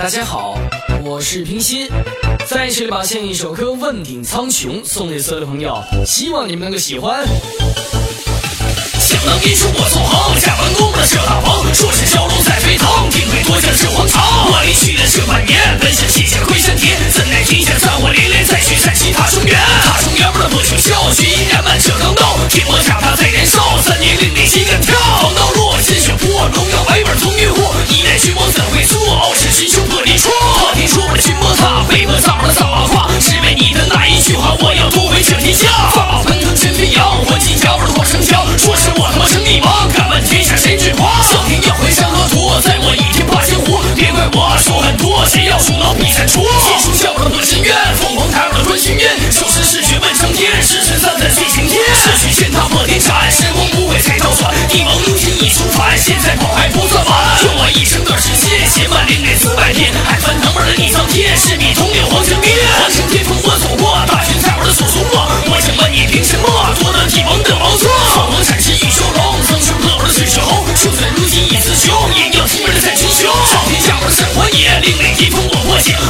大家好，我是平心，在这里把献一首歌《问鼎苍穹》送给所有的朋友，希望你们能够喜欢。想当英雄我纵横，下凡弓的是大鹏，说是蛟龙在飞腾。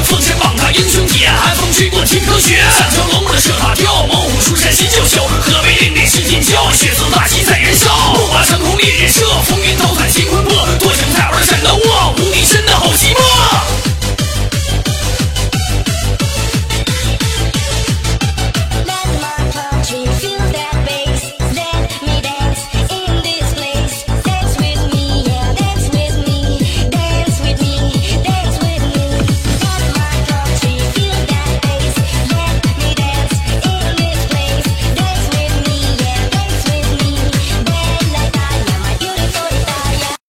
奉献榜大英雄铁，寒风吹过天稞雪。